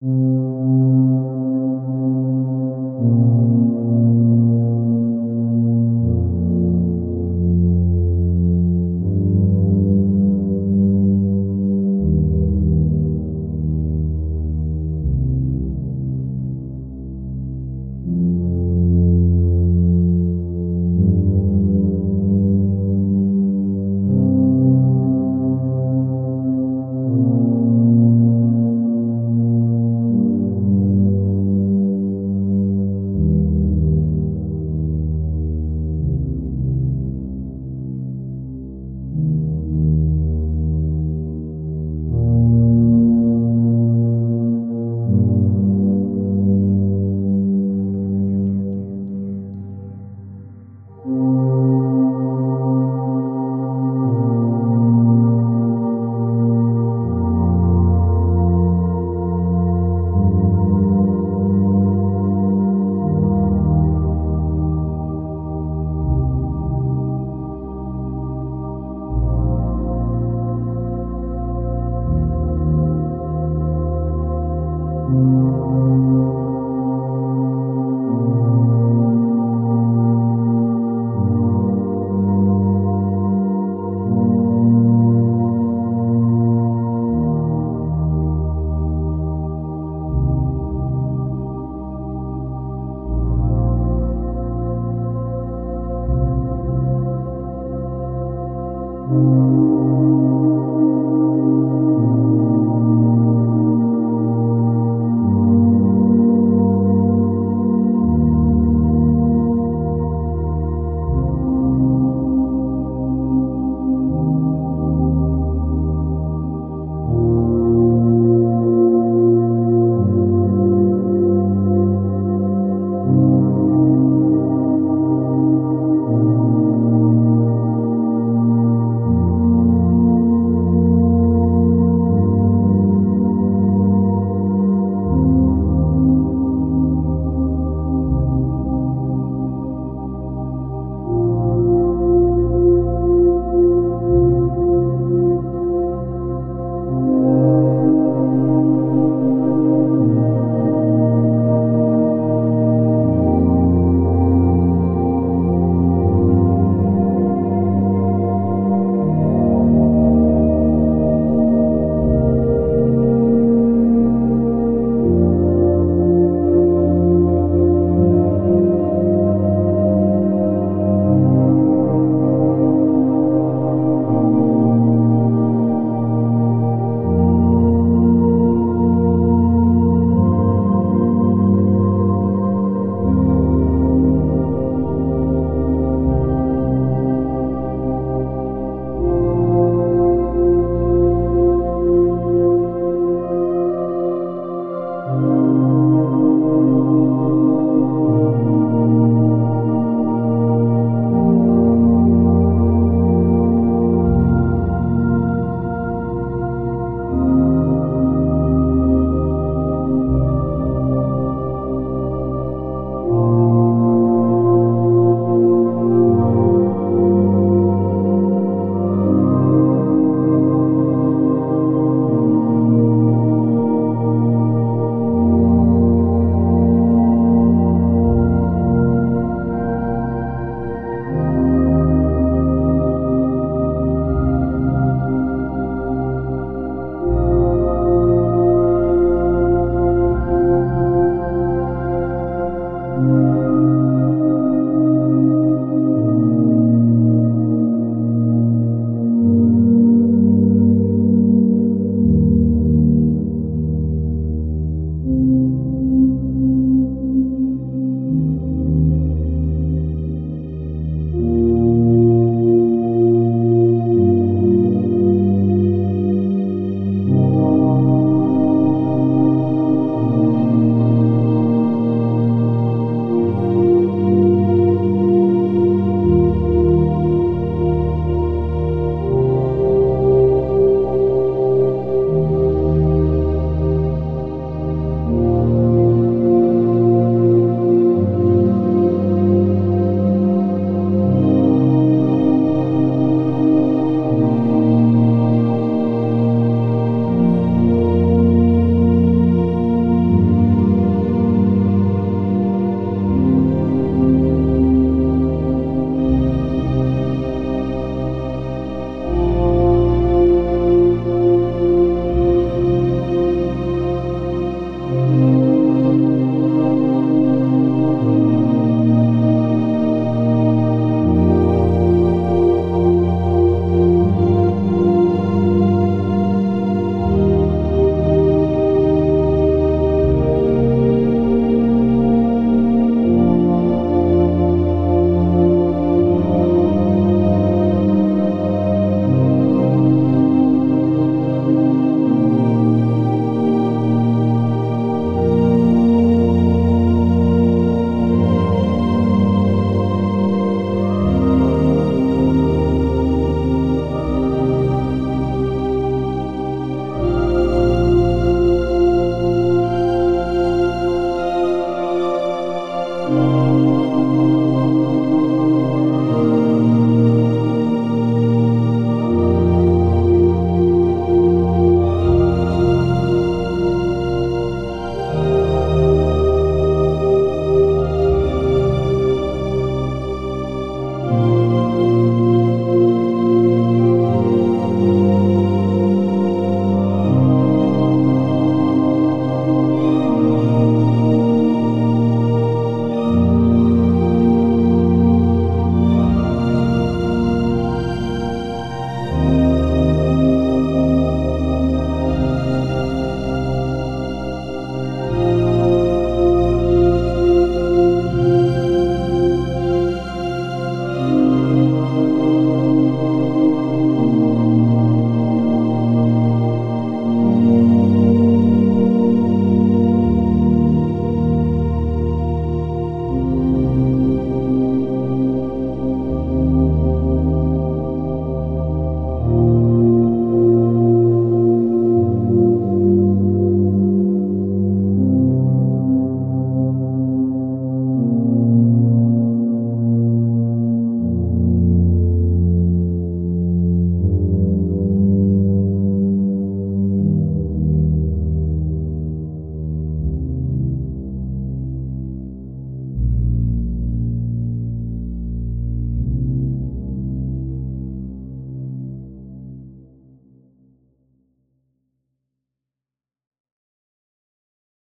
嗯